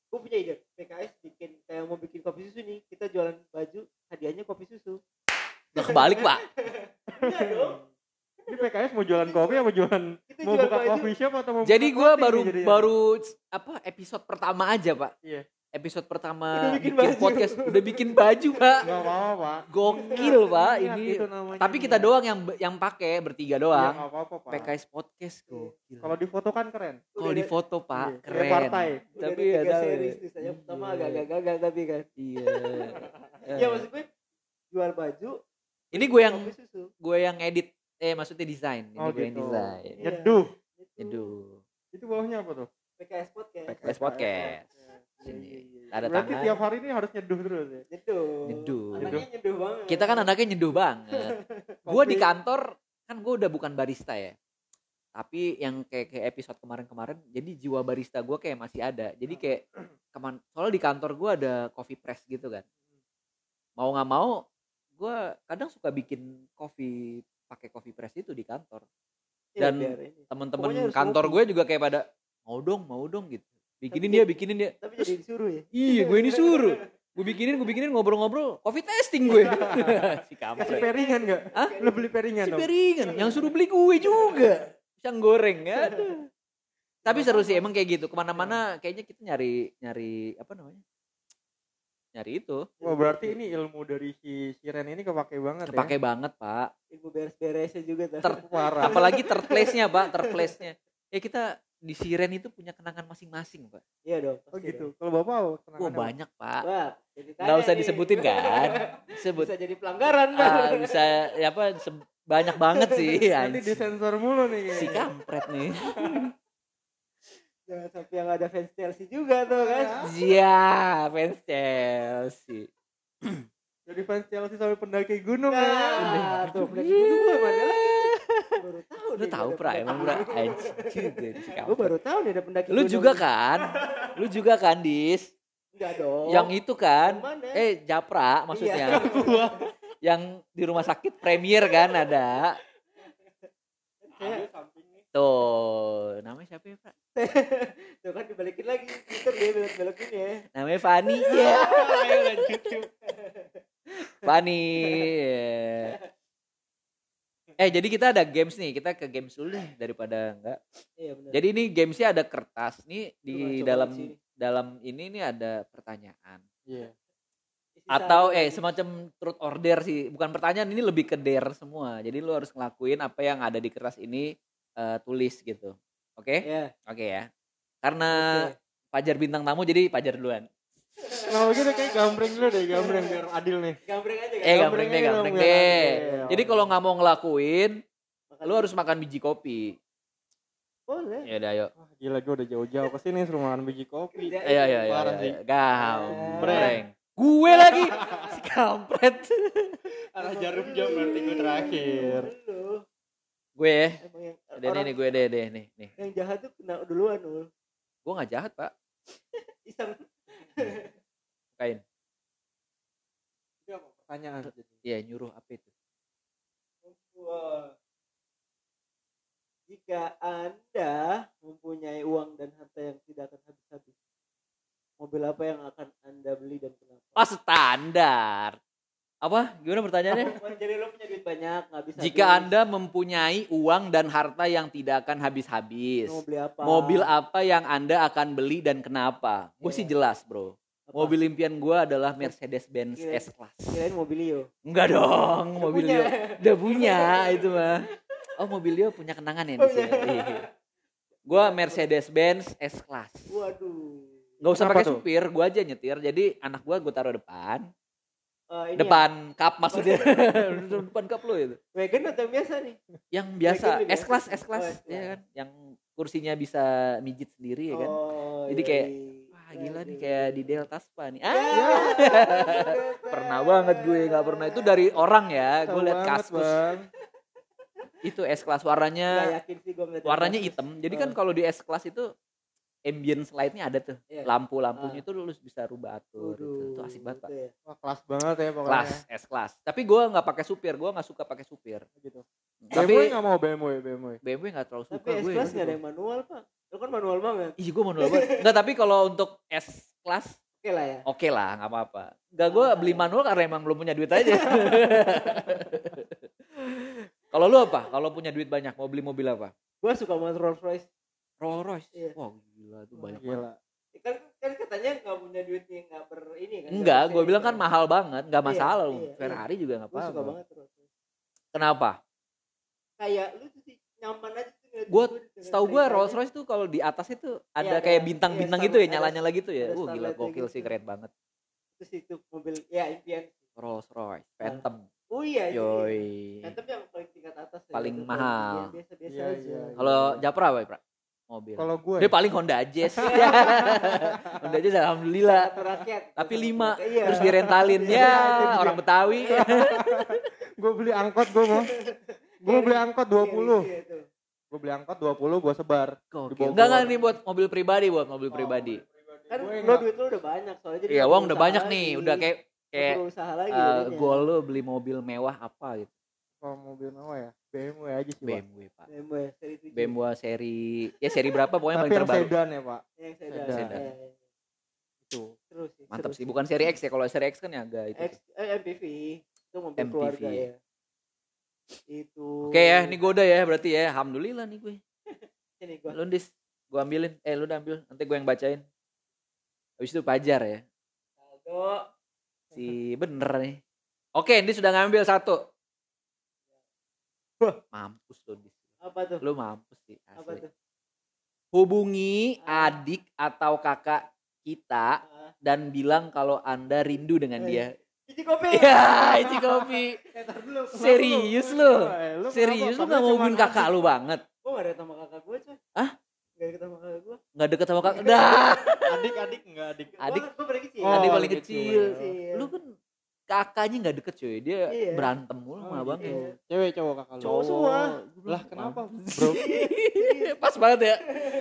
Gue punya ide PKS bikin kayak mau bikin kopi susu nih kita jualan baju hadiahnya kopi susu. Udah kebalik pak. <laughs> Iya dong. Ini PKS mau jualan kopi apa jualan kita mau jual buka coffee shop atau mau jadi gue baru baru apa episode pertama aja pak. Iya. Episode pertama Udah bikin bikin, baju. podcast. Udah bikin baju pak. Nggak apa-apa pak. Gokil pak Ingat ini. tapi kita doang yang yang pakai bertiga Iya, doang. nggak apa-apa pak. PKS podcast gokil. Kalau di foto kan keren. Kalau di foto pak Iya, keren. partai. udah tapi ya series ya. saya pertama Iya. agak-agak gagal tapi kan. Iya. Ya maksud gue jual baju ini gue yang gue yang edit eh maksudnya desain. Ini Oh, gue yang gitu. desain. Iya. nyeduh. Itu bawahnya apa tuh? PKS podcast. PKS podcast. Iya, Sini. iya, iya. ada berarti tangan. tiap hari ini harus nyeduh terus ya? Nyeduh. Nyeduh. anaknya nyeduh. banget. Kita kan anaknya nyeduh banget. <laughs> Gue di kantor kan gue udah bukan barista ya. Tapi yang kayak kayak episode kemarin-kemarin jadi jiwa barista gue kayak masih ada. Jadi kayak keman soalnya di kantor gue ada coffee press gitu kan. Mau nggak mau gue kadang suka bikin kopi pakai coffee press itu di kantor. Iya, dan. Pokoknya temen-temen kantor gue juga kayak pada mau dong mau dong gitu bikinin Tapi dia bikinin dia. tapi jadi disuruh ya? Iya gue ini suruh gue bikinin gue bikinin ngobrol-ngobrol. Coffee testing gue. <laughs> Si kasih kampret peringan nggak? Hah? lu beli peringan si dong. piringan yang suruh beli gue juga. Pisang goreng ya tapi seru sih emang kayak gitu. Ke mana-mana kayaknya kita nyari nyari apa namanya? Nyari itu. Wah berarti ini ilmu dari si Siren ini kepake banget kepake banget pak. Ibu beres-beresnya juga Ter- <laughs> ya. Apalagi third place-nya pak third place-nya. Ya kita di Siren itu punya kenangan masing-masing pak iya dong Oh gitu. Kalau bapak apa? wah kenangannya apa? banyak pak Wah, jadi nggak tanya usah nih. disebutin kan <laughs> sebut bisa jadi pelanggaran Ah, Bang. bisa ya apa se- banyak banget sih <laughs> Nanti disensor mulu nih si kayaknya. kampret nih <laughs> jangan sampai yang ada fans Chelsea juga tuh kan Iya, fans Chelsea. Jadi fans Chelsea sampai pendaki gunung ya. nah tuh pendaki gunung gue mana lagi baru tahu Lu tahu pra emang pra si <laughs> gue baru tahu nih ada pendaki Lu gunung. juga kan? Lu juga kan, Dis? enggak dong Yang itu kan? Eh, Japra maksudnya. Iya. <laughs> Yang di rumah sakit Premier kan ada. Tuh, namanya siapa ya, Pak? <laughs> tuh kan dibalikin lagi Twitter dia belok belokin ya Namanya Fani. Iya. Yuk. Fani. iya. Eh, jadi kita ada games nih. Kita ke games dulu nih daripada enggak. iya benar Jadi ini gamesnya ada kertas nih. Di Coba, dalam dalam ini nih ada pertanyaan. Iya. Isi atau eh semacam truth order sih. Bukan pertanyaan ini lebih ke dare semua. Jadi lu harus ngelakuin apa yang ada di kertas ini eh, tulis gitu. Oke? Ya oke ya. Karena oke. Pajar bintang tamu jadi Pajar duluan Kalau gitu kayak gambreng dulu deh, gambreng biar adil nih. gambreng aja kan eh gambreng gambreng deh gambreng dong, deh gambreng. jadi kalau nggak mau ngelakuin Makan lu harus makan biji kopi boleh ya udah ayo Wah, Gila gue udah jauh-jauh ke sini suruh makan biji kopi. Iya iya iya. Parah iya, sih. iya. Gambreng. Breng. Gue lagi si kampret. Arah jarum jam berarti gue terakhir. Gue ya. Deh nih, nih gue deh deh nih nih. yang jahat tuh kena duluan ul. Gue nggak jahat pak. <laughs> Iseng. Kain. Itu apa pertanyaan? Iya nyuruh apa itu? Jika Anda mempunyai uang dan harta yang tidak akan habis-habis, mobil apa yang akan Anda beli dan kenapa? Oh standar. Apa? Gimana pertanyaannya? <laughs> Jadi lo punya duit banyak, nggak bisa. Jika anda mempunyai uang dan harta yang tidak akan habis-habis, mau beli apa? mobil apa yang anda akan beli dan kenapa? Gue sih Iya. jelas bro. Apa? Mobil impian gue adalah Mercedes-Benz Iya. S-Class. Kirain mobilio. Enggak dong, Udah mobilio. punya. Udah punya <laughs> itu mah. Oh mobilio punya kenangan ya di Oh, sini. iya. Gue Mercedes-Benz S-Class. Waduh. Gak usah pakai supir, gue aja nyetir. Jadi anak gue gue taruh depan. Eh, ini Depan cup maksudnya. <laughs> <laughs> depan cup lo itu. Ya, wagon atau yang biasa nih? Yang biasa lebih S-Class, biasa. S-Class. Oh, ya kan? Yang kursinya bisa mijit sendiri ya kan. Oh, Jadi iya, kayak, iya. Wah gila nih kayak di Delta Spa nih. Ya. Ah, pernah banget gue nggak pernah itu dari orang ya. Gue liat kaskus Bang. itu S class Nggak warnanya warnanya hitam. Jadi Oh. kan kalau di S class itu ambience light-nya ada tuh. Iya. Lampu-lampunya Ah. itu lu bisa rubah atur. Waduh, Itu, itu asik banget, Pak. itu ya. Wah, kelas banget ya pokoknya. Kelas S class. Tapi gue nggak pakai supir, gue nggak suka pakai supir. Gitu. Tapi BMW nggak mau BMW, BMW. BMW nggak terlalu suka Tapi gue. S-Class nggak ada yang manual, Pak. Lo kan manual banget. Ih, gue manual banget. <laughs> Enggak, tapi kalau untuk S class Oke lah ya. oke lah, nggak apa-apa. Enggak, gue beli manual karena emang belum punya duit aja. <laughs> kalau lu apa? Kalau punya duit banyak, mau beli mobil apa? Gue suka banget Rolls Royce. Rolls Royce. Iya. Wah gila itu banyak banget. Gila. Kan kan katanya nggak punya duitnya nggak ber ini kan. Enggak, gue bilang kan mahal banget, nggak Iya, masalah lu. iya, Ferrari juga nggak Gue suka apa-apa. banget Rolls Royce. Kenapa? Kayak lu tuh nyaman aja tuh Gue setahu gue. Rolls Royce tuh kalau di atas itu ada Iya, kayak ada- bintang-bintang iya, gitu ya, ada- nyala-nyala gitu ya. Wah gila gokil gitu. sih keren banget. Terus itu mobil ya impian. Rolls Royce, Phantom. Oh iya. jadi Yoi. Phantom yang paling tingkat atas. ya, Paling mahal. Iya, Biasa-biasa Iya, aja. iya, iya. Kalau Japra apa, Pra? Mobil. Kalau gue Dia paling Honda Jazz. <laughs> Honda Jazz alhamdulillah. Rakyat. Tapi lima. Iya. terus direntalin Iya, ya orang Betawi. <laughs> gue beli angkot gue mau. Gue beli angkot 20. Iya. Gue beli angkot 20 gue sebar. Enggak enggak nih buat mobil pribadi, buat mobil pribadi. Kan Gue lo nggak- duit lo udah banyak soalnya jadi Iya, uang udah banyak nih, lagi. udah kayak kayak usaha lagi eh, jadinya. goal lo beli mobil mewah apa gitu. Kalau mobil mewah ya BMW aja sih, Pak. BMW, Pak. BMW seri 7. BMW seri ya seri berapa pokoknya paling yang terbaru. sedan ya, Pak. Yang sedan. Sedan. Iya, iya. Itu. Terus sih. Mantap seru sih, bukan seri X ya. Kalau seri X kan ya agak itu. X, eh, MPV itu mobil MPV. keluarga ya. Itu. Oke ya, ini gue udah ya berarti ya. Alhamdulillah nih gue. <laughs> Ini gua. Lu dis, gue ambilin. Eh lu udah ambil, nanti gue yang bacain. Habis itu Pajar ya. Aldo. Si bener nih. Oke, ini sudah ngambil satu. Mampus lu dis. Apa tuh? Lu mampus sih. Apa Asli. tuh? Hubungi Ah. adik atau kakak kita Ah, dan bilang kalau anda rindu dengan Eh, dia. Cici kopi. Ya, Ici Kopi. <laughs> Eh, Serius lu? Eh, lu Serius lu kenapa? gak mau hubungin kakak lu banget? Gue gak ada sama kakak gue coy. Hah? Gak ada sama kakak gue. Gak deket sama kakak? <laughs> Dah. Adik-adik enggak adik. Adik. Gue paling kecil. Adik paling kecil. Kecil. Lu kan kakaknya gak deket cuy. Dia Iya. berantem mulu Oh, sama abang. gitu. Iya. Cewek cowok kakak lu. Cowok semua. Lah, kenapa, Bro? <laughs> Pas banget ya.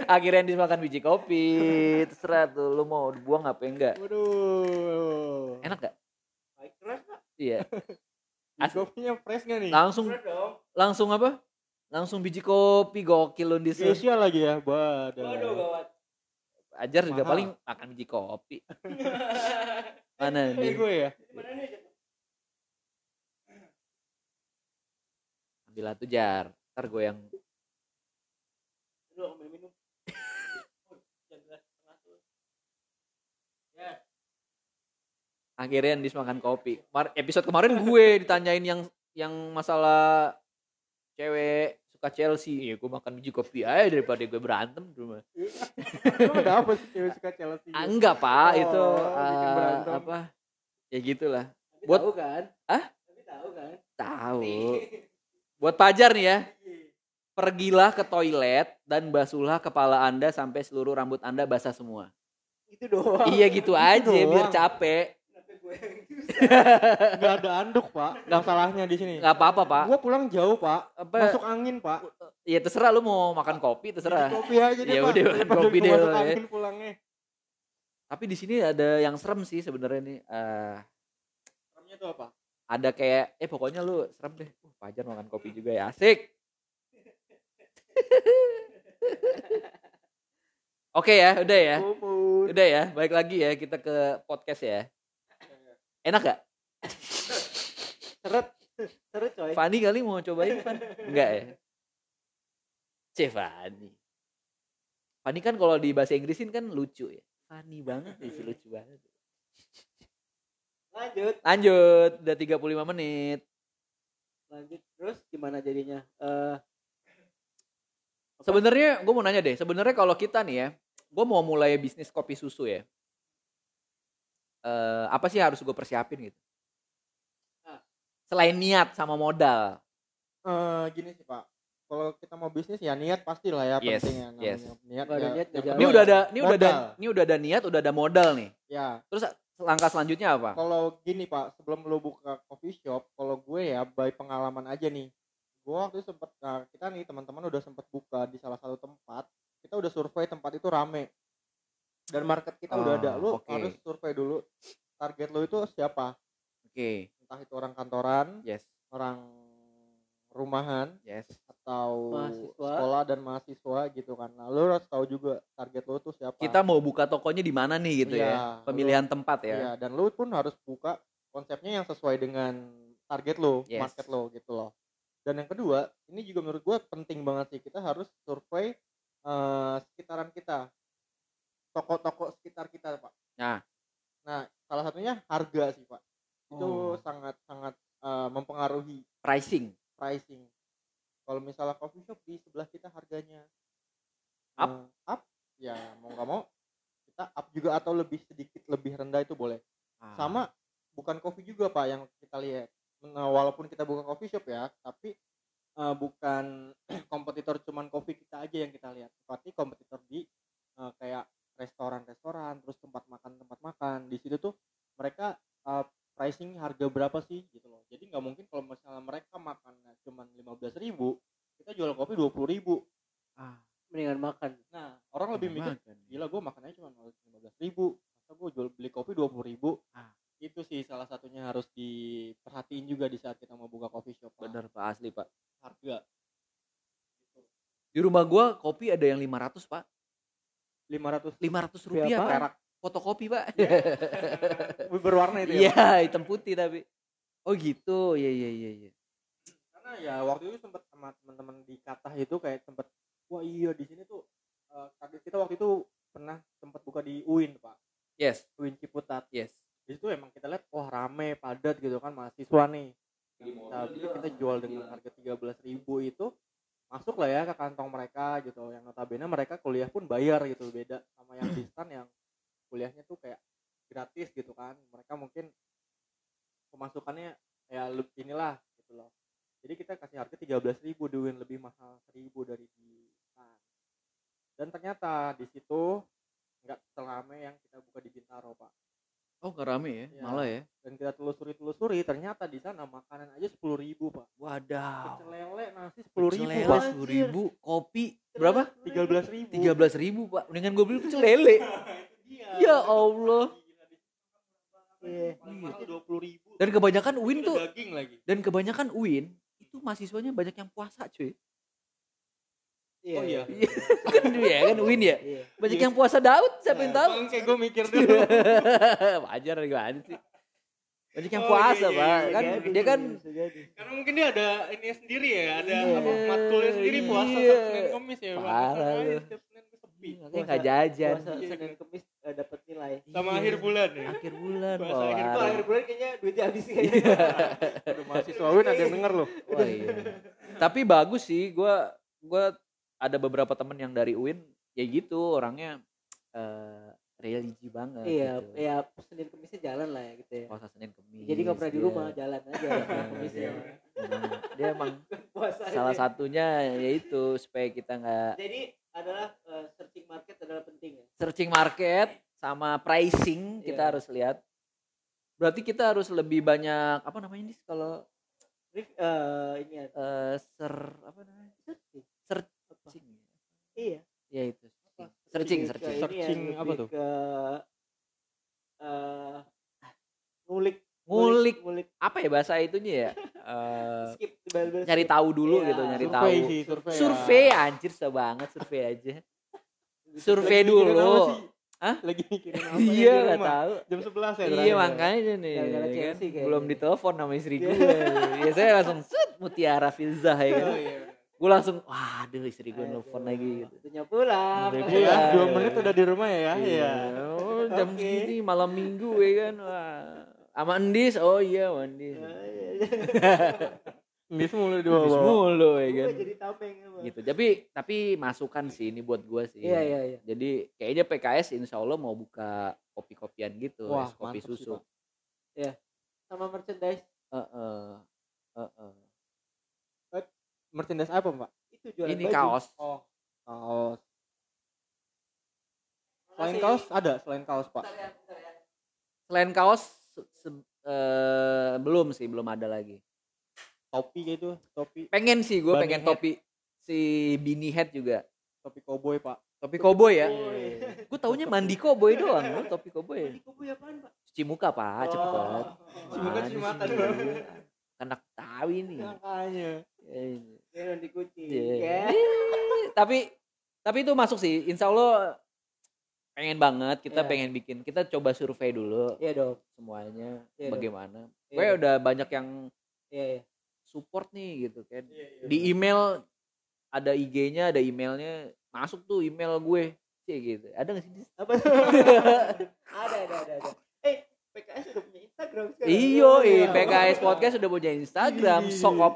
Akhirnya dimakan biji kopi. Terserah tuh lu mau buang apa enggak. Waduh. Enak gak? Baik. Iya. <laughs> Asli. Kopinya fresh gak nih? Langsung langsung apa? Langsung biji kopi gokil lu di sini. Spesial lagi ya, badan. Waduh gawat. Ajar juga paling makan biji kopi. <laughs> Mana <laughs> nih? gue ya. Ambil satu jar. Ntar gue yang Lu ambil minum. <laughs> Tuh. Ya. akhirnya Andis makan kopi. Mar- episode kemarin gue ditanyain yang yang masalah cewek suka Chelsea. Ya gue makan biji kopi aja daripada gue berantem di rumah. Lu ada apa sih cewek suka Chelsea? Ah, enggak pak, Oh, itu ah, berantem. apa? Ya gitulah. Tapi Buat- tahu kan? Hah? Tapi tahu kan? Tahu. Buat Pajar nih ya. Pergilah ke toilet dan basuhlah kepala Anda sampai seluruh rambut Anda basah semua. Itu doang. iya gitu aja biar doang. capek. Gue <laughs> Nggak ada anduk pak. Nggak salahnya di sini. Nggak apa-apa, Pak. Gua pulang jauh pak. Apa? Masuk angin pak. Ya terserah lu mau makan kopi terserah. Jadi kopi aja deh Ya pak. udah, makan kopi deh, Masuk ya. pulangnya. Tapi di sini ada yang serem sih sebenarnya nih. Eh, Seremnya tuh apa? ada kayak eh pokoknya lu serem deh. Uh, Fajar makan kopi juga ya. Asik. <laughs> Oke ya, udah ya. Umur. Udah ya, balik lagi ya kita ke podcast ya. Enak gak? Seret. Seret coy. Fani kali mau cobain Fan? Enggak ya? Cih Fani. Fani kan kalau di bahasa Inggrisin kan lucu ya. Fani banget nih, lucu banget. Lanjut. Lanjut, udah 35 menit. Lanjut. Terus gimana jadinya? Eh Sebenarnya gue mau nanya deh, sebenarnya kalau kita nih ya, gue mau mulai bisnis kopi susu ya. Eh, apa sih harus gue persiapin gitu? Ah. Selain niat sama modal. Eh gini sih pak. Kalau kita mau bisnis ya niat pasti lah ya Yes, penting ya. yes. Niat, ya, niat, jalan. Ini udah ya, ada, ini udah ada, ini udah ada niat, udah ada modal nih. Ya Terus langkah selanjutnya apa? kalau gini pak sebelum lu buka coffee shop kalau gue ya by pengalaman aja nih gue waktu itu sempet nah, kita nih teman-teman udah sempet buka di salah satu tempat kita udah survei tempat itu rame dan market kita udah Oh, ada lu oke. harus survei dulu target lu itu siapa Oke, entah itu orang kantoran yes, orang rumahan yes. atau Mahasiswa. sekolah dan mahasiswa gitu kan nah lu harus tahu juga target lu tuh siapa Kita mau buka tokonya di mana nih gitu ya? Iya, Pemilihan tempat ya. Iya, dan lu pun harus buka konsepnya yang sesuai dengan target lo, Yes. market lo gitu loh. Dan yang kedua, ini juga menurut gua penting banget sih kita harus survei eh, sekitaran kita. Toko-toko sekitar kita, Pak. Nah. Nah, salah satunya harga sih, Pak. Itu Oh. sangat sangat eh, mempengaruhi Pricing. pricing. Kalau misalnya coffee shop di sebelah kita harganya Up. eh, up, ya mau nggak mau kita up juga atau lebih sedikit lebih rendah itu boleh Ah. sama bukan kopi juga pak yang kita lihat Nah, walaupun kita buka coffee shop ya tapi eh, bukan <clears throat> kompetitor cuman kopi kita aja yang kita lihat tapi kompetitor di eh, kayak restoran-restoran terus tempat makan tempat makan di situ tuh mereka eh, pricing harga berapa sih gitu loh jadi nggak mungkin kalau misalnya mereka makannya cuman 15.000 ribu kita jual kopi 20.000 ribu Ah, mendingan makan. nah orang lebih mikir makan. gila gue makannya cuma lima belas ribu masa gue jual beli kopi dua puluh ribu Ah. itu sih salah satunya harus diperhatiin juga di saat kita mau buka coffee shop Pak. Bener Pak, asli Pak. harga Di rumah gua kopi ada yang 500 Pak. Lima ratus 500 rupiah apaan? Pak. Fotokopi Pak. <laughs> berwarna itu ya Iya, Pak? hitam putih tapi. Oh gitu, iya iya iya. iya. karena ya waktu itu sempat sama teman-teman di Katah itu kayak sempat wah iya di sini tuh eh, target kita waktu itu pernah sempat buka di UIN pak Yes, UIN Ciputat yes. di situ emang kita lihat wah rame padat gitu kan mahasiswa nih tapi kita jual dengan harga 13.000 ribu itu masuk lah ya ke kantong mereka gitu. Yang notabene mereka kuliah pun bayar gitu beda sama yang <clears throat> distan yang kuliahnya tuh kayak gratis gitu kan. Mereka mungkin pemasukannya ya inilah gitu loh. Jadi kita kasih harga 13.000 ribu duin lebih mahal 1000 dari di distan dan ternyata di situ nggak selame yang kita buka di Bintaro pak Oh nggak rame ya, Iya. malah ya. dan kita telusuri telusuri ternyata di sana makanan aja sepuluh ribu pak Wadaw. pecel lele nasi sepuluh ribu Pecel lele pak sepuluh ribu, kopi berapa? tiga belas ribu Tiga belas ribu pak. Mendingan gue beli pecel lele. <laughs> Ya Allah. Iya. dua puluh ribu Dan kebanyakan Win tuh, daging lagi dan kebanyakan Win itu mahasiswanya banyak yang puasa cuy. Iya. Oh, iya. Iya <laughs> kan ya kan Win ya. Iya. Banyak yang puasa Daud, siapa yang tahu? kayak gue mikir dulu <laughs> Wajar gimana sih? Banyak yang Oh, puasa, iya, iya, Pak. iya, Kan dia kan karena mungkin dia ada ini sendiri ya ada Iya, apa matkulnya sendiri puasa iya. Senin Kamis ya Pak. Parah Senin sepi makanya nggak jajan. Puasa Senin Kamis eh, dapat nilai. sama Iya. akhir bulan ya Akhir bulan, Puasa Pak. akhir akhir bulan kayaknya duitnya habis kayaknya. <laughs> Aduh, mahasiswa Win ada yang denger loh Wah, iya. Tapi bagus sih, gua gua ada beberapa temen yang dari UIN ya gitu orangnya eh, religi banget iya gitu. ya senin kemisnya jalan lah ya gitu ya. Puasa Senin Kemis jadi nggak pernah di rumah jalan aja Iya, kemisnya dia, emang, dia <laughs> emang puasa salah aja. satunya yaitu supaya kita nggak jadi adalah eh, searching market adalah penting ya? Searching market sama pricing kita Iya. harus lihat. Berarti kita harus lebih banyak apa namanya ini kalau eh, ini ya. Eh, ser apa namanya? Searching. Searching iya ya itu searching searching ini ya, Searching apa tuh? ke eh, ngulik ngulik ngulik apa ya bahasa itunya ya <laughs> Eh, skip nyari tahu dulu Iya, gitu nyari tahu survei sih survei ya. survei anjir susah banget survei aja survei dulu? Hah? lagi mikirin apa <laughs> iya rumah? tahu jam 11 ya iya ya? makanya nih ya kan? Belum ditelepon sama istri Iya. gue ya saya langsung set Mutiara Filzah ya kan Oh, iya. Gue langsung waduh istri gue nelfon lagi. gitu waktunya pulang. Udah Iya, pulang. dua menit udah di rumah ya? Iya. Oh, jam Oke. segini malam minggu ya kan? Wah. Sama Endis oh iya Endis Ya, ya, <laughs> ya. Ini mulu di Endis bawah. mulu ya kan? jadi tameng gitu. Tapi tapi masukan sih ini buat gue sih. Iya iya iya. jadi kayaknya PKS insya Allah mau buka kopi-kopian gitu Wah, es kopi sih, susu. Pak. Sama merchandise. Heeh. Heeh. Merchandise apa mbak? Itu jualan ini baju. kaos. Oh. Kaos. Selain kaos ada selain kaos pak? Bentar ya, bentar ya. selain kaos se- se- eh, belum sih belum ada lagi. Topi gitu topi. Pengen sih gue pengen hat. topi si Beanie Hat juga. Topi cowboy pak. Topi koboi ya? Koboi. gue taunya mandi koboi doang lu topi koboi Ini kubu apaan, Pak? cuci muka pak cepet Oh. Cuci muka, cuci mata anak tawi nih. Makanya Eh, Dia nanti kucing. Iya. Ya. tapi tapi itu masuk sih insya Allah pengen banget kita Iya. pengen bikin kita coba survei dulu Iya dong. semuanya Iya dong. bagaimana Iya gue dong. udah banyak yang Iya iya. support nih gitu kan Iya, di email ada IG-nya ada emailnya masuk tuh email gue sih gitu ada nggak sih? Apa? <laughs> ada ada ada ada. Eh, PKS udah punya Instagram sekarang. iyo Iya. PKS podcast udah punya Instagram Iya. sokop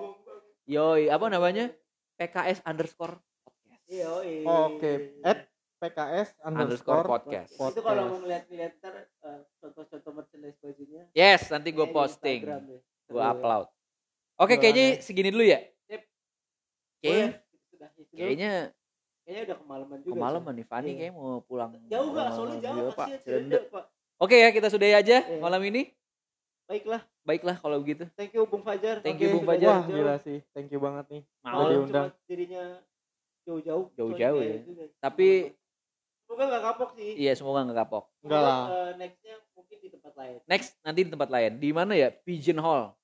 yoi apa namanya PKS underscore podcast iya. oke at PKS Underscore underscore podcast. Itu kalau mau ngeliat-ngeliat ntar eh, contoh-contoh merchandise bajunya. yes nanti gue kayaknya posting deh. gue ya. upload oke Jualannya. kayaknya segini dulu ya Sip. kayaknya kayaknya kayaknya udah kemalaman juga. kemalaman nih Fani Iya. kayak mau pulang. Jauh sama Soalnya jauh. Pak. oke ya kita sudahi aja Iya. malam ini Baiklah. baiklah kalau begitu Thank you Bung Fajar. Thank Oke, you, Bung Fajar. wah gila sih thank you banget nih mau diundang. dirinya jauh-jauh. Jauh-jauh ya. juga. tapi Semoga nggak kapok sih. iya semoga nggak kapok enggak lah eh, nextnya mungkin di tempat lain. next nanti di tempat lain di mana ya Pigeon Hall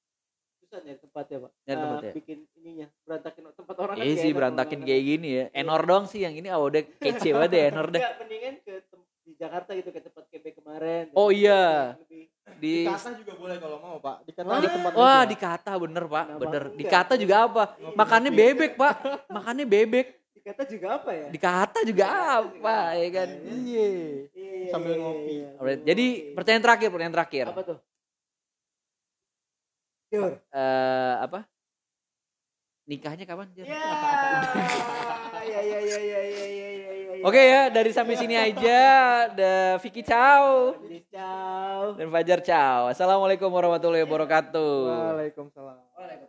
Susah nyari tempatnya pak. Nyari Eh, tempatnya. Bikin ininya berantakin tempat orang. Iya sih berantakin kayak gini ya. Enor dong sih yang ini ah udah kece banget ya Enor deh. Nggak, mendingan ke di Jakarta gitu ke tempat KB kemarin. Oh iya. Lebih- Di di kata juga boleh kalau mau pak di kata Wah. ada tempat Wah, juga. dikata bener, Pak. Kenapa Bener. enggak? Dikata juga apa? Makannya bebek, Pak. Makannya bebek. Dikata juga apa ya? Dikata juga apa, ya kan? iya Iya, sambil iya, ngopi. Alright, Jadi pertanyaan terakhir, pertanyaan terakhir. apa tuh? Jur. Eh, apa? Nikahnya kapan? Ya ya ya ya ya ya. Oke ya, dari sampai sini aja. The Vicky ciao Ciao. dan Fajar ciao. Assalamualaikum warahmatullahi wabarakatuh. Waalaikumsalam Waalaikumsalam.